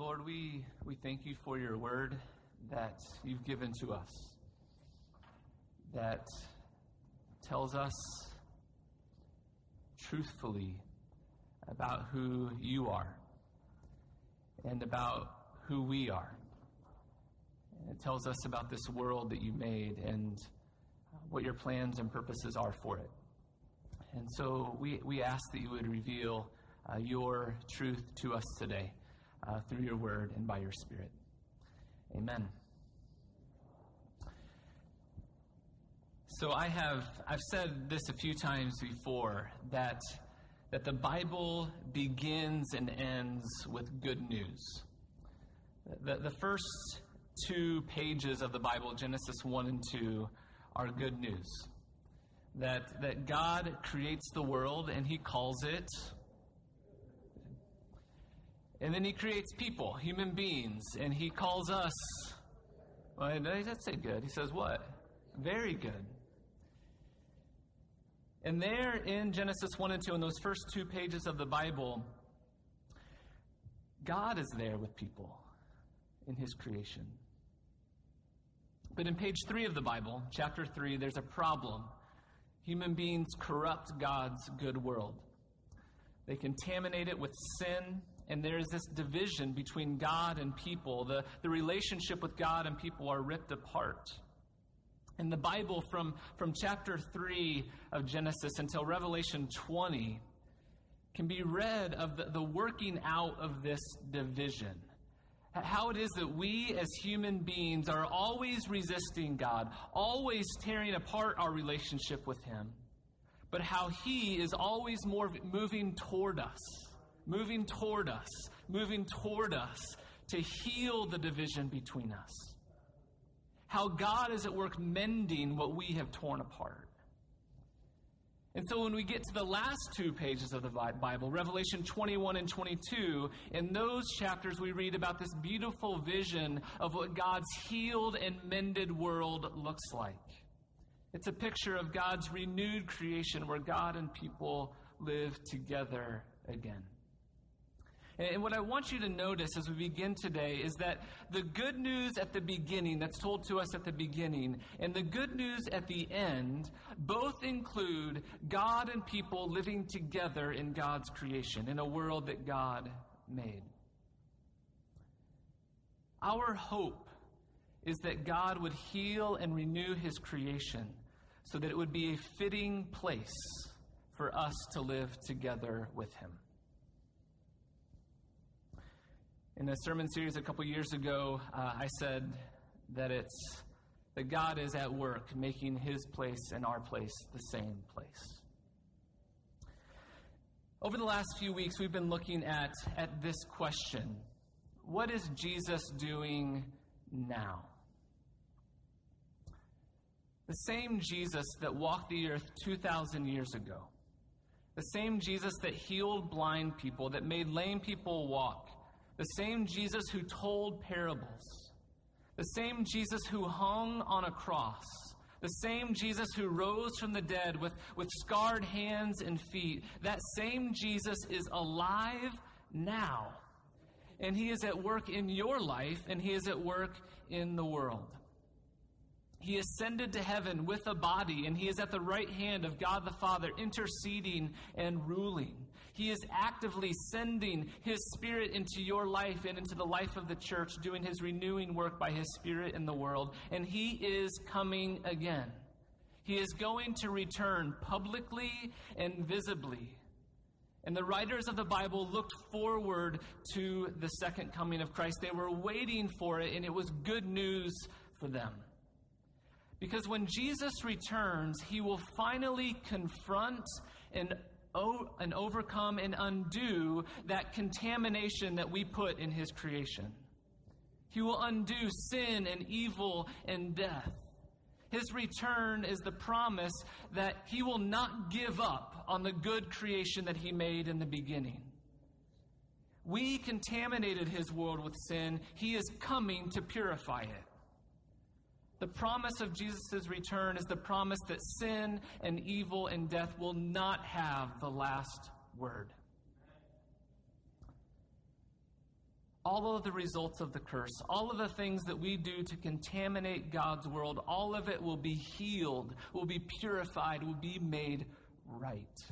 Lord, we, we thank you for your word that you've given to us that tells us truthfully about who you are and about who we are. It tells us about this world that you made and what your plans and purposes are for it. And so we, we ask that you would reveal uh, your truth to us today uh, through your word and by your spirit. Amen. So I have I've said this a few times before that that the Bible begins and ends with good news. The, the first two pages of the Bible, Genesis 1 and 2, are good news. That, that God creates the world and he calls it. And then he creates people, human beings, and he calls us. Well, he doesn't say good. He says what? Very good. And there in Genesis 1 and 2, in those first two pages of the Bible, God is there with people in his creation. But in page 3 of the Bible, chapter 3, there's a problem. Human beings corrupt God's good world. They contaminate it with sin, and there's this division between God and people. The, the relationship with God and people are ripped apart. In the Bible, from, from chapter 3 of Genesis until Revelation 20, can be read of the, the working out of this division. How it is that we as human beings are always resisting God, always tearing apart our relationship with Him, but how He is always more moving toward us, moving toward us, moving toward us to heal the division between us how God is at work mending what we have torn apart. And so when we get to the last two pages of the Bible, Revelation 21 and 22, in those chapters we read about this beautiful vision of what God's healed and mended world looks like. It's a picture of God's renewed creation where God and people live together again. And what I want you to notice as we begin today is that the good news at the beginning, that's told to us at the beginning, and the good news at the end both include God and people living together in God's creation, in a world that God made. Our hope is that God would heal and renew his creation so that it would be a fitting place for us to live together with him. In a sermon series a couple years ago, uh, I said that it's that God is at work making his place and our place the same place. Over the last few weeks, we've been looking at, at this question What is Jesus doing now? The same Jesus that walked the earth 2,000 years ago, the same Jesus that healed blind people, that made lame people walk, the same Jesus who told parables, the same Jesus who hung on a cross, the same Jesus who rose from the dead with, with scarred hands and feet, that same Jesus is alive now. And he is at work in your life, and he is at work in the world. He ascended to heaven with a body, and he is at the right hand of God the Father, interceding and ruling. He is actively sending His Spirit into your life and into the life of the church, doing His renewing work by His Spirit in the world. And He is coming again. He is going to return publicly and visibly. And the writers of the Bible looked forward to the second coming of Christ. They were waiting for it, and it was good news for them. Because when Jesus returns, he will finally confront and and overcome and undo that contamination that we put in his creation. He will undo sin and evil and death. His return is the promise that he will not give up on the good creation that he made in the beginning. We contaminated his world with sin. He is coming to purify it. The promise of Jesus' return is the promise that sin and evil and death will not have the last word. all of the results of the curse, all of the things that we do to contaminate God's world, all of it will be healed, will be purified, will be made right.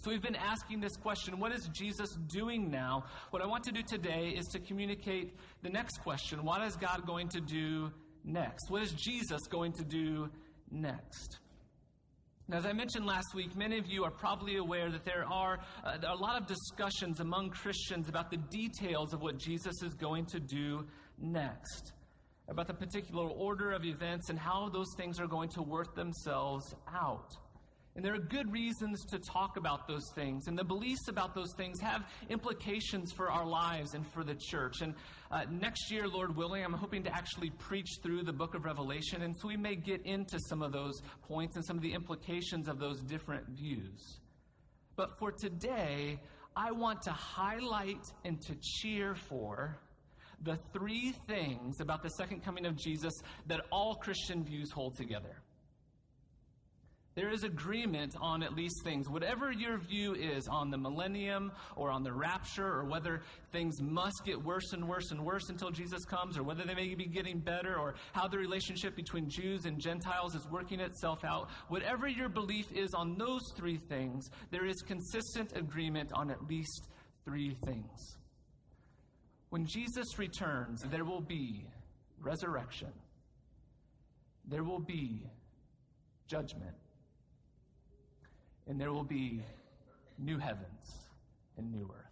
So we've been asking this question what is Jesus doing now? What I want to do today is to communicate the next question what is God going to do next? What is Jesus going to do next? Now, as I mentioned last week, many of you are probably aware that there are, uh, there are a lot of discussions among Christians about the details of what Jesus is going to do next, about the particular order of events and how those things are going to work themselves out. And there are good reasons to talk about those things. And the beliefs about those things have implications for our lives and for the church. And uh, next year, Lord willing, I'm hoping to actually preach through the book of Revelation. And so we may get into some of those points and some of the implications of those different views. But for today, I want to highlight and to cheer for the three things about the second coming of Jesus that all Christian views hold together. There is agreement on at least things. Whatever your view is on the millennium or on the rapture, or whether things must get worse and worse and worse until Jesus comes, or whether they may be getting better, or how the relationship between Jews and Gentiles is working itself out, whatever your belief is on those three things, there is consistent agreement on at least three things. When Jesus returns, there will be resurrection, there will be judgment and there will be new heavens and new earth.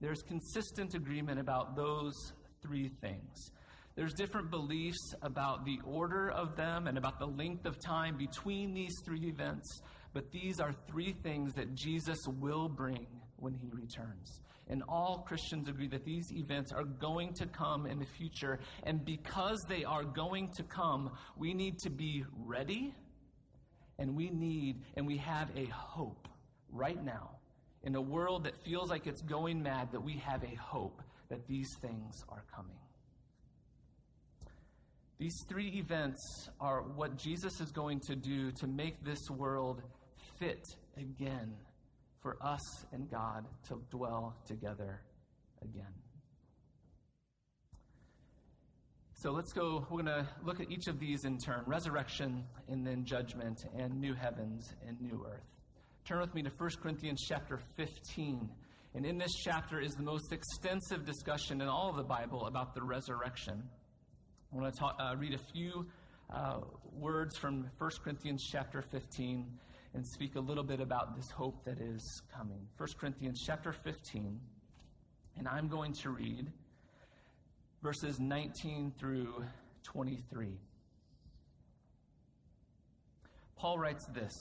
There's consistent agreement about those three things. There's different beliefs about the order of them and about the length of time between these three events, but these are three things that Jesus will bring when he returns. And all Christians agree that these events are going to come in the future. And because they are going to come, we need to be ready and we need and we have a hope right now in a world that feels like it's going mad, that we have a hope that these things are coming. These three events are what Jesus is going to do to make this world fit again for us and God to dwell together again. So let's go. We're going to look at each of these in turn resurrection, and then judgment, and new heavens and new earth. Turn with me to 1 Corinthians chapter 15. And in this chapter is the most extensive discussion in all of the Bible about the resurrection. I want to talk, uh, read a few uh, words from 1 Corinthians chapter 15 and speak a little bit about this hope that is coming. 1 Corinthians chapter 15, and I'm going to read verses 19 through 23. Paul writes this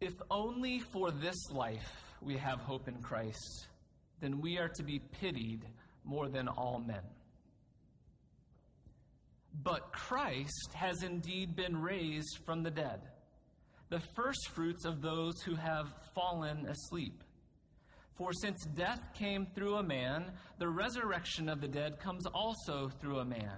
If only for this life we have hope in Christ, then we are to be pitied more than all men. But Christ has indeed been raised from the dead, the firstfruits of those who have fallen asleep. For since death came through a man, the resurrection of the dead comes also through a man.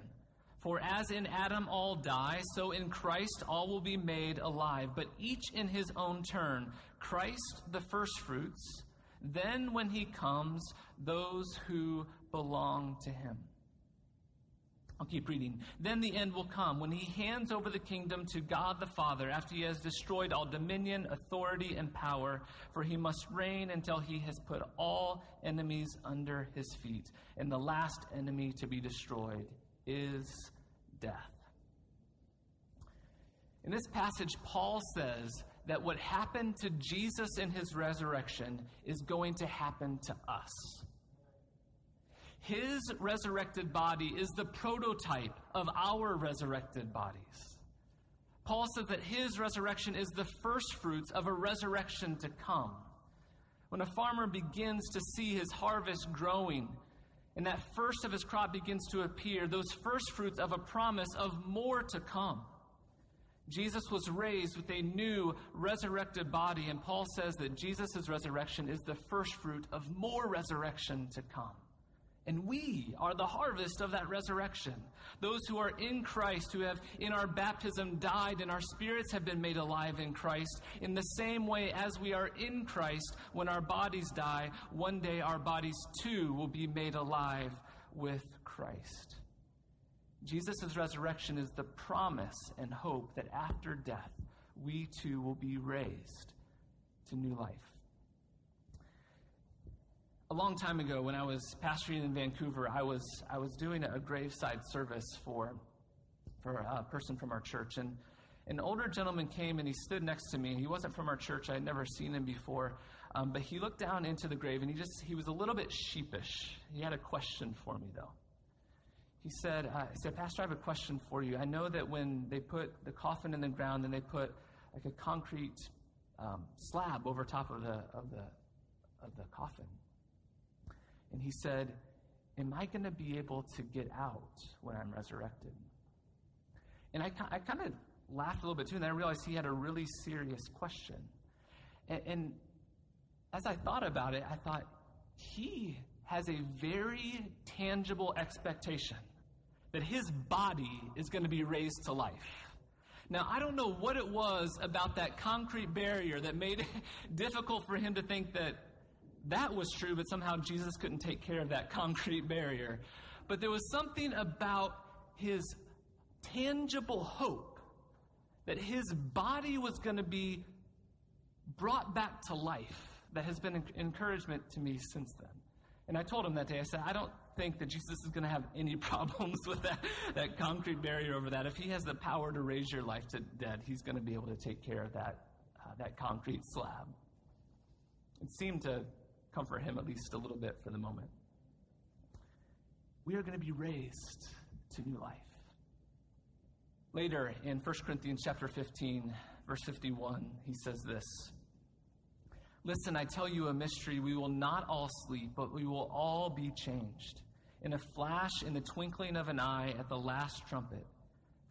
For as in Adam all die, so in Christ all will be made alive, but each in his own turn. Christ the firstfruits, then when he comes, those who belong to him. I'll keep reading. Then the end will come when he hands over the kingdom to God the Father after he has destroyed all dominion, authority, and power, for he must reign until he has put all enemies under his feet. And the last enemy to be destroyed is death. In this passage, Paul says that what happened to Jesus in his resurrection is going to happen to us. His resurrected body is the prototype of our resurrected bodies. Paul says that his resurrection is the first fruits of a resurrection to come. When a farmer begins to see his harvest growing, and that first of his crop begins to appear, those first fruits of a promise of more to come. Jesus was raised with a new resurrected body, and Paul says that Jesus' resurrection is the first fruit of more resurrection to come. And we are the harvest of that resurrection. Those who are in Christ, who have in our baptism died and our spirits have been made alive in Christ, in the same way as we are in Christ, when our bodies die, one day our bodies too will be made alive with Christ. Jesus' resurrection is the promise and hope that after death, we too will be raised to new life a long time ago when I was pastoring in Vancouver, I was, I was doing a graveside service for, for a person from our church. And an older gentleman came and he stood next to me. He wasn't from our church. I had never seen him before. Um, but he looked down into the grave and he just, he was a little bit sheepish. He had a question for me though. He said, uh, he said, Pastor, I have a question for you. I know that when they put the coffin in the ground and they put like a concrete um, slab over top of the, of the, of the coffin and he said, Am I going to be able to get out when I'm resurrected? And I, I kind of laughed a little bit too, and then I realized he had a really serious question. And, and as I thought about it, I thought, he has a very tangible expectation that his body is going to be raised to life. Now, I don't know what it was about that concrete barrier that made it difficult for him to think that that was true, but somehow Jesus couldn't take care of that concrete barrier. But there was something about his tangible hope that his body was going to be brought back to life that has been encouragement to me since then. And I told him that day, I said, I don't think that Jesus is going to have any problems with that, that concrete barrier over that. If he has the power to raise your life to dead, he's going to be able to take care of that, uh, that concrete slab. It seemed to comfort him at least a little bit for the moment. We are going to be raised to new life. Later in 1 Corinthians chapter 15, verse 51, he says this Listen, I tell you a mystery. We will not all sleep, but we will all be changed. In a flash, in the twinkling of an eye, at the last trumpet.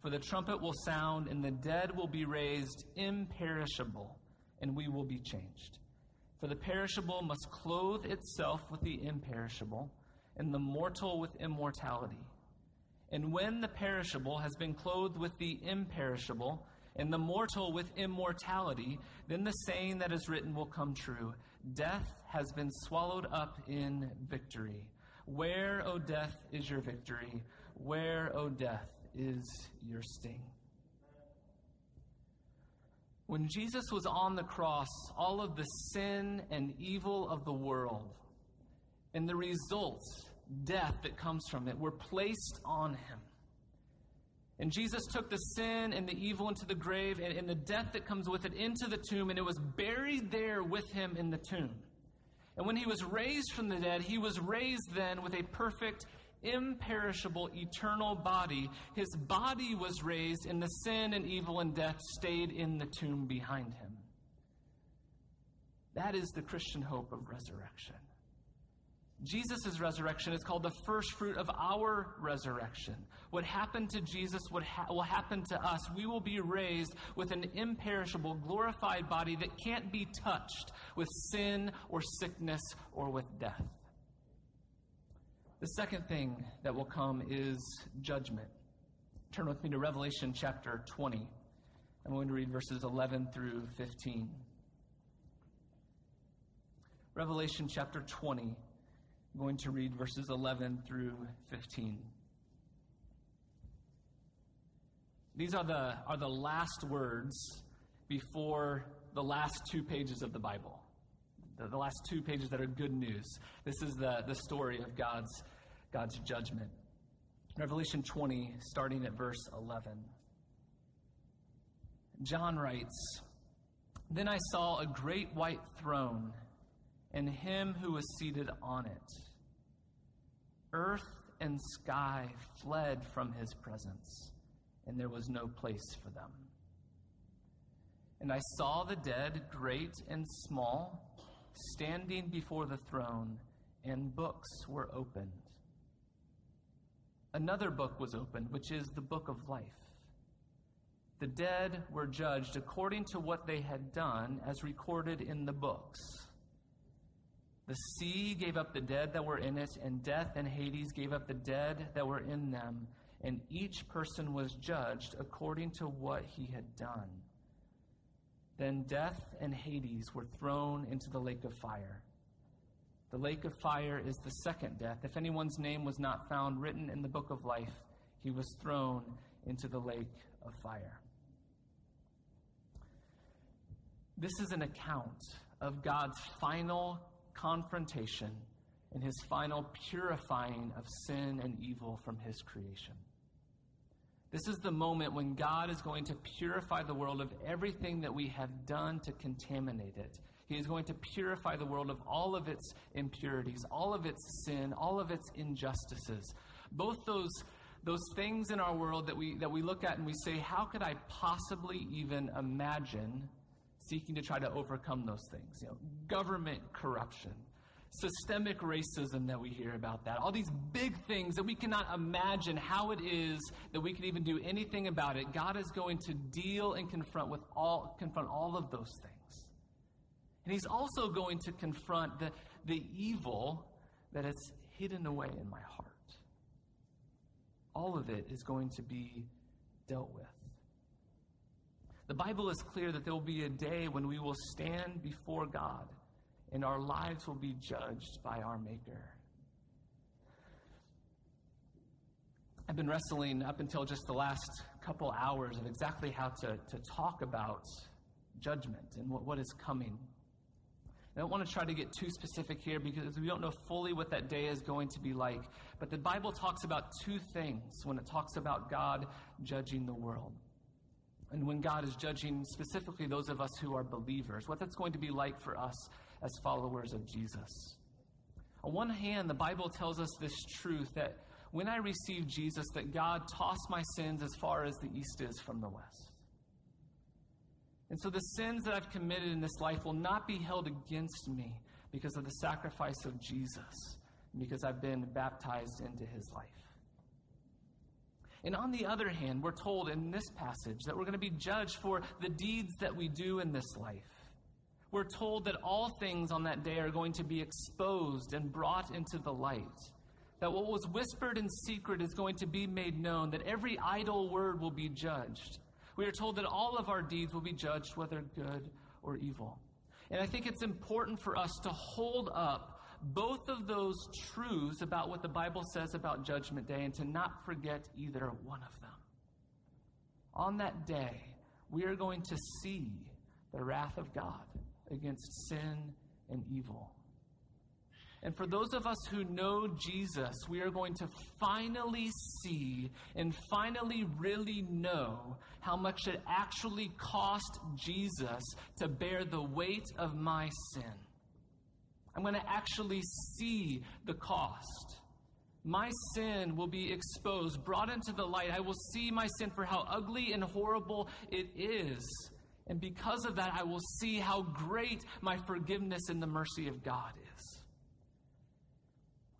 For the trumpet will sound, and the dead will be raised imperishable, and we will be changed. For the perishable must clothe itself with the imperishable, and the mortal with immortality. And when the perishable has been clothed with the imperishable, and the mortal with immortality, then the saying that is written will come true Death has been swallowed up in victory. Where, O death, is your victory? Where, O death, is your sting? When Jesus was on the cross, all of the sin and evil of the world and the results, death that comes from it, were placed on him. And Jesus took the sin and the evil into the grave and, and, the death that comes with it into the tomb, and it was buried there with him in the tomb. And when he was raised from the dead, he was raised then with a perfect imperishable, eternal body. His body was raised, and the sin and evil and death stayed in the tomb behind him. That is the Christian hope of resurrection. Jesus' resurrection is called the first fruit of our resurrection. What happened to Jesus ha- will happen to us. We will be raised with an imperishable, glorified body that can't be touched with sin or sickness or with death. The second thing that will come is judgment. Turn with me to Revelation chapter 20. I'm going to read verses 11 through 15. Revelation chapter 20. I'm going to read verses 11 through 15. These are the, are the last words before the last two pages of the Bible. The, the last two pages that are good news. This is the, the story of God's God's judgment. Revelation 20, starting at verse 11. John writes Then I saw a great white throne and him who was seated on it. Earth and sky fled from his presence, and there was no place for them. And I saw the dead, great and small, standing before the throne, and books were opened another book was opened, which is the book of life. The dead were judged according to what they had done, as recorded in the books. The sea gave up the dead that were in it, and death and Hades gave up the dead that were in them, and each person was judged according to what he had done. Then death and Hades were thrown into the lake of fire. The lake of fire is the second death. If anyone's name was not found written in the book of life, he was thrown into the lake of fire. This is an account of God's final confrontation and his final purifying of sin and evil from his creation. This is the moment when God is going to purify the world of everything that we have done to contaminate it. He is going to purify the world of all of its impurities, all of its sin, all of its injustices. Both those, those things in our world that we, that we look at and we say, how could I possibly even imagine seeking to try to overcome those things? You know, government corruption, systemic racism that we hear about that, all these big things that we cannot imagine how it is that we can even do anything about it. God is going to deal and confront with all confront all of those things. And he's also going to confront the, the evil that is hidden away in my heart. All of it is going to be dealt with. The Bible is clear that there will be a day when we will stand before God and our lives will be judged by our Maker. I've been wrestling up until just the last couple hours of exactly how to, to talk about judgment and what, what is coming. I don't want to try to get too specific here because we don't know fully what that day is going to be like. But the Bible talks about two things when it talks about God judging the world. And when God is judging specifically those of us who are believers, what that's going to be like for us as followers of Jesus. On one hand, the Bible tells us this truth that when I receive Jesus, that God tossed my sins as far as the east is from the west. And so the sins that I've committed in this life will not be held against me because of the sacrifice of Jesus, because I've been baptized into his life. And on the other hand, we're told in this passage that we're going to be judged for the deeds that we do in this life we're told that all things on that day are going to be exposed and brought into the light. That what was whispered in secret is going to be made known, that every idle word will be judged. We are told that all of our deeds will be judged, whether good or evil. And I think it's important for us to hold up both of those truths about what the Bible says about Judgment Day and to not forget either one of them. On that day, we are going to see the wrath of God against sin and evil. And for those of us who know Jesus, we are going to finally see and finally really know how much it actually cost Jesus to bear the weight of my sin. I'm going to actually see the cost. My sin will be exposed, brought into the light. I will see my sin for how ugly and horrible it is. And because of that, I will see how great my forgiveness and the mercy of God is.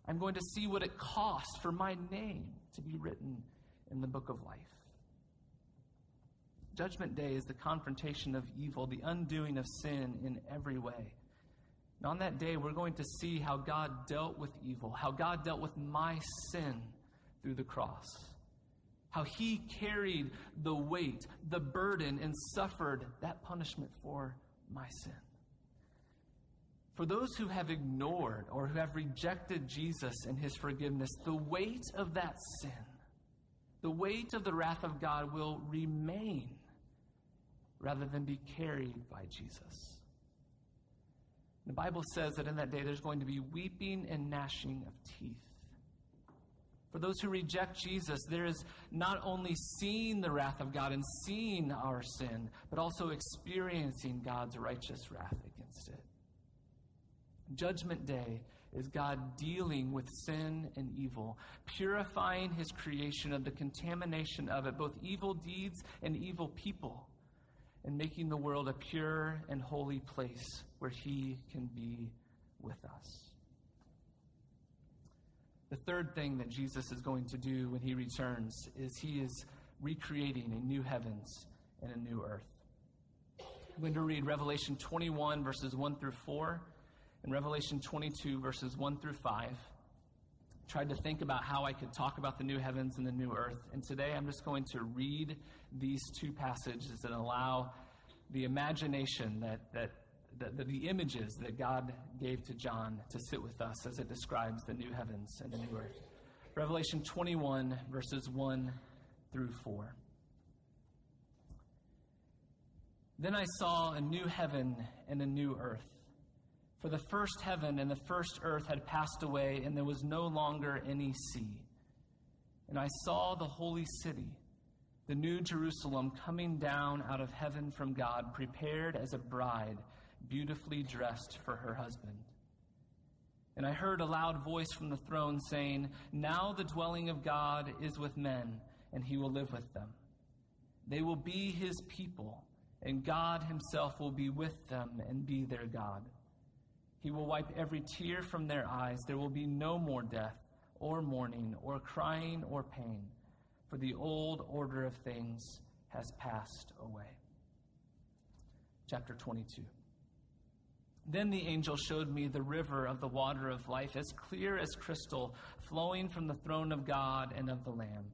I'm going to see what it costs for my name to be written in the book of life. Judgment Day is the confrontation of evil, the undoing of sin in every way. And on that day, we're going to see how God dealt with evil, how God dealt with my sin through the cross how he carried the weight, the burden, and suffered that punishment for my sin. For those who have ignored or who have rejected Jesus and his forgiveness, the weight of that sin, the weight of the wrath of God will remain rather than be carried by Jesus. The Bible says that in that day there's going to be weeping and gnashing of teeth. For those who reject Jesus, there is not only seeing the wrath of God and seeing our sin, but also experiencing God's righteous wrath. Judgment Day is God dealing with sin and evil, purifying his creation of the contamination of it, both evil deeds and evil people, and making the world a pure and holy place where he can be with us. The third thing that Jesus is going to do when he returns is he is recreating a new heavens and a new earth. I'm going to read Revelation 21, verses 1 through 4. In Revelation 22, verses 1 through 5. Tried to think about how I could talk about the new heavens and the new earth. And today I'm just going to read these two passages and allow the imagination that, that, that the, the images that God gave to John to sit with us as it describes the new heavens and the new earth. Revelation 21, verses 1 through 4. Then I saw a new heaven and a new earth. For the first heaven and the first earth had passed away, and there was no longer any sea. And I saw the holy city, the new Jerusalem, coming down out of heaven from God, prepared as a bride, beautifully dressed for her husband. And I heard a loud voice from the throne saying, Now the dwelling of God is with men, and he will live with them. They will be his people and God Himself will be with them and be their God. He will wipe every tear from their eyes. There will be no more death, or mourning, or crying, or pain, for the old order of things has passed away. Chapter 22. Then the angel showed me the river of the water of life, as clear as crystal, flowing from the throne of God and of the Lamb,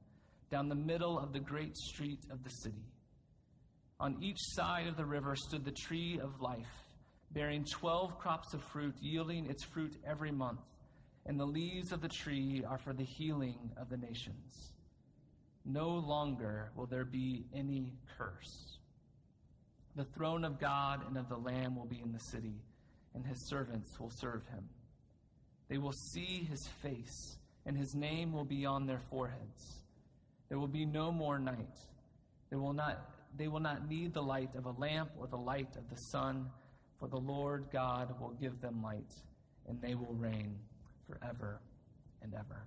down the middle of the great street of the city. On each side of the river stood the tree of life, bearing twelve crops of fruit, yielding its fruit every month. And the leaves of the tree are for the healing of the nations. No longer will there be any curse. The throne of God and of the Lamb will be in the city, and his servants will serve him. They will see his face, and his name will be on their foreheads. There will be no more night. There will not they will not need the light of a lamp or the light of the sun, for the Lord God will give them light, and they will reign forever and ever.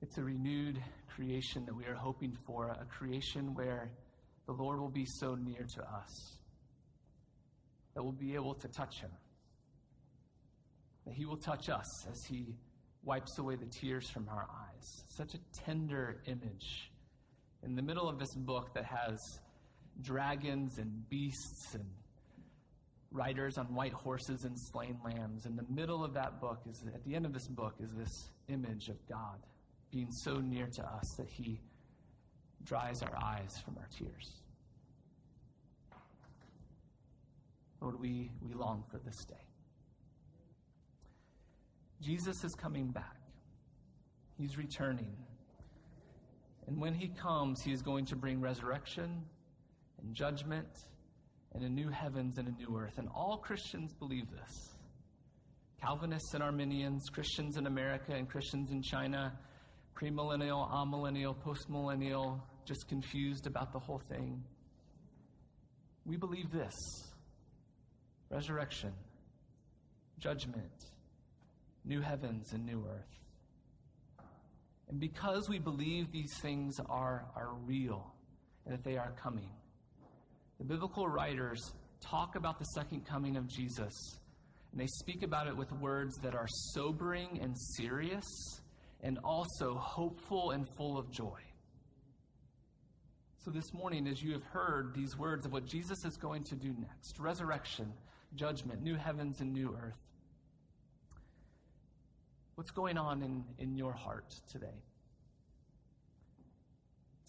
It's a renewed creation that we are hoping for, a creation where the Lord will be so near to us that we'll be able to touch him, that he will touch us as he wipes away the tears from our eyes. Such a tender image. In the middle of this book that has dragons and beasts and riders on white horses and slain lambs, in the middle of that book is at the end of this book is this image of God being so near to us that he dries our eyes from our tears. Lord, we, we long for this day. Jesus is coming back. He's returning. And when he comes, he is going to bring resurrection and judgment and a new heavens and a new earth. And all Christians believe this. Calvinists and Arminians, Christians in America and Christians in China, premillennial, amillennial, postmillennial, just confused about the whole thing. We believe this resurrection, judgment, new heavens and new earth. And because we believe these things are, are real and that they are coming, the biblical writers talk about the second coming of Jesus, and they speak about it with words that are sobering and serious, and also hopeful and full of joy. So, this morning, as you have heard these words of what Jesus is going to do next resurrection, judgment, new heavens, and new earth What's going on in, in your heart today?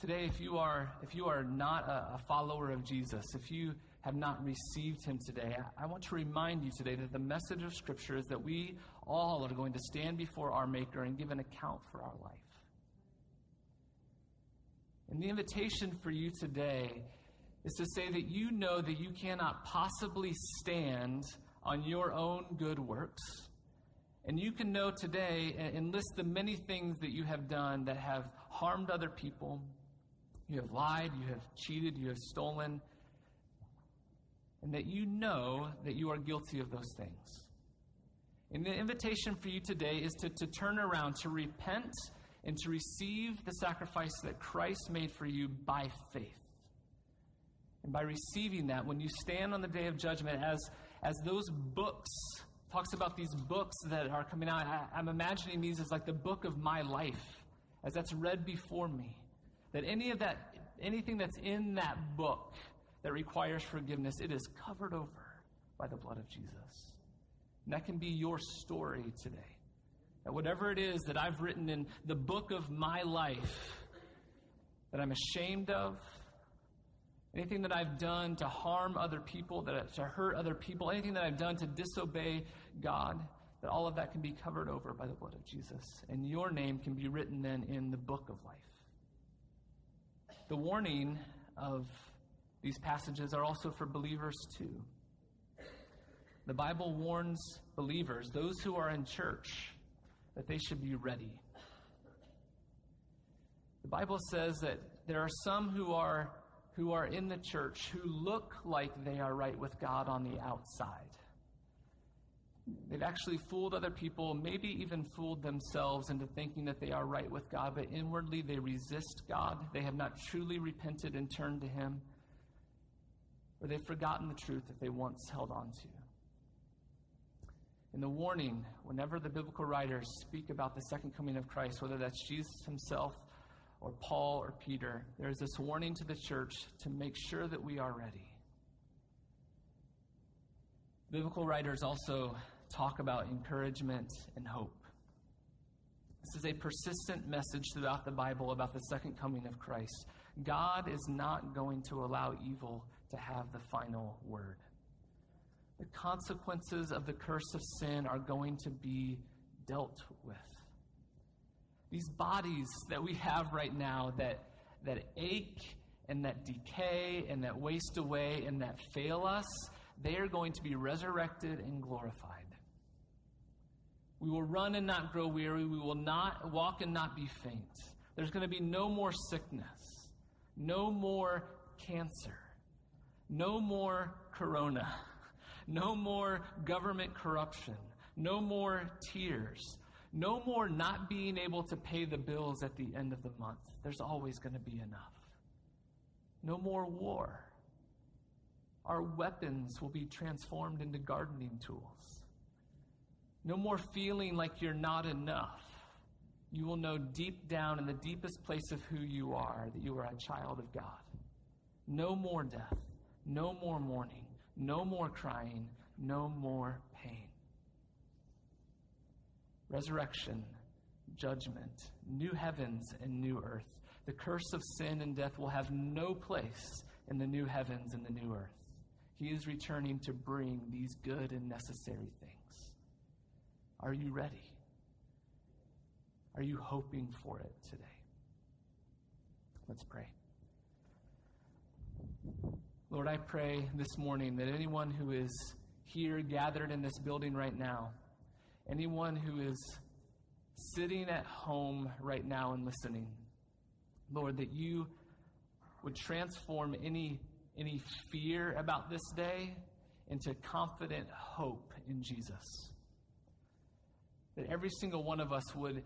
Today, if you are, if you are not a, a follower of Jesus, if you have not received him today, I, I want to remind you today that the message of Scripture is that we all are going to stand before our Maker and give an account for our life. And the invitation for you today is to say that you know that you cannot possibly stand on your own good works and you can know today and list the many things that you have done that have harmed other people. You have lied, you have cheated, you have stolen, and that you know that you are guilty of those things. And the invitation for you today is to, to turn around, to repent, and to receive the sacrifice that Christ made for you by faith. And by receiving that, when you stand on the day of judgment, as, as those books talks about these books that are coming out. I, am imagining these as like the book of my life, as that's read before me. That any of that, anything that's in that book that requires forgiveness, it is covered over by the blood of Jesus. And that can be your story today. That whatever it is that I've written in the book of my life that I'm ashamed of, anything that I've done to harm other people, that to hurt other people, anything that I've done to disobey God, that all of that can be covered over by the blood of Jesus. And your name can be written then in the book of life. The warning of these passages are also for believers too. The Bible warns believers, those who are in church, that they should be ready. The Bible says that there are some who are who are in the church who look like they are right with God on the outside. They've actually fooled other people, maybe even fooled themselves into thinking that they are right with God, but inwardly they resist God. They have not truly repented and turned to Him, or they've forgotten the truth that they once held on to. In the warning, whenever the biblical writers speak about the second coming of Christ, whether that's Jesus himself or Paul or Peter, there is this warning to the church to make sure that we are ready. Biblical writers also talk about encouragement and hope. This is a persistent message throughout the Bible about the second coming of Christ. God is not going to allow evil to have the final word the consequences of the curse of sin are going to be dealt with. These bodies that we have right now that, that ache and that decay and that waste away and that fail us, they are going to be resurrected and glorified. We will run and not grow weary. We will not walk and not be faint. There's going to be no more sickness, no more cancer, no more corona. No more government corruption. No more tears. No more not being able to pay the bills at the end of the month. There's always going to be enough. No more war. Our weapons will be transformed into gardening tools. No more feeling like you're not enough. You will know deep down in the deepest place of who you are that you are a child of God. No more death. No more mourning. No more crying, no more pain. Resurrection, judgment, new heavens and new earth. The curse of sin and death will have no place in the new heavens and the new earth. He is returning to bring these good and necessary. Are you ready? Are you hoping for it today? Let's pray. Lord, I pray this morning that anyone who is here gathered in this building right now, anyone who is sitting at home right now and listening, Lord, that you would transform any, any fear about this day into confident hope in Jesus. That every single one of us would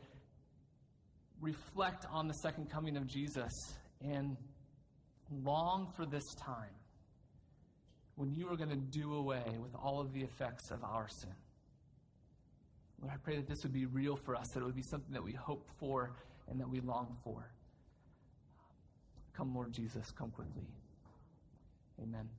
reflect on the second coming of Jesus and long for this time when you are going to do away with all of the effects of our sin. Lord, I pray that this would be real for us, that it would be something that we hope for and that we long for. Come, Lord Jesus, come quickly. Amen.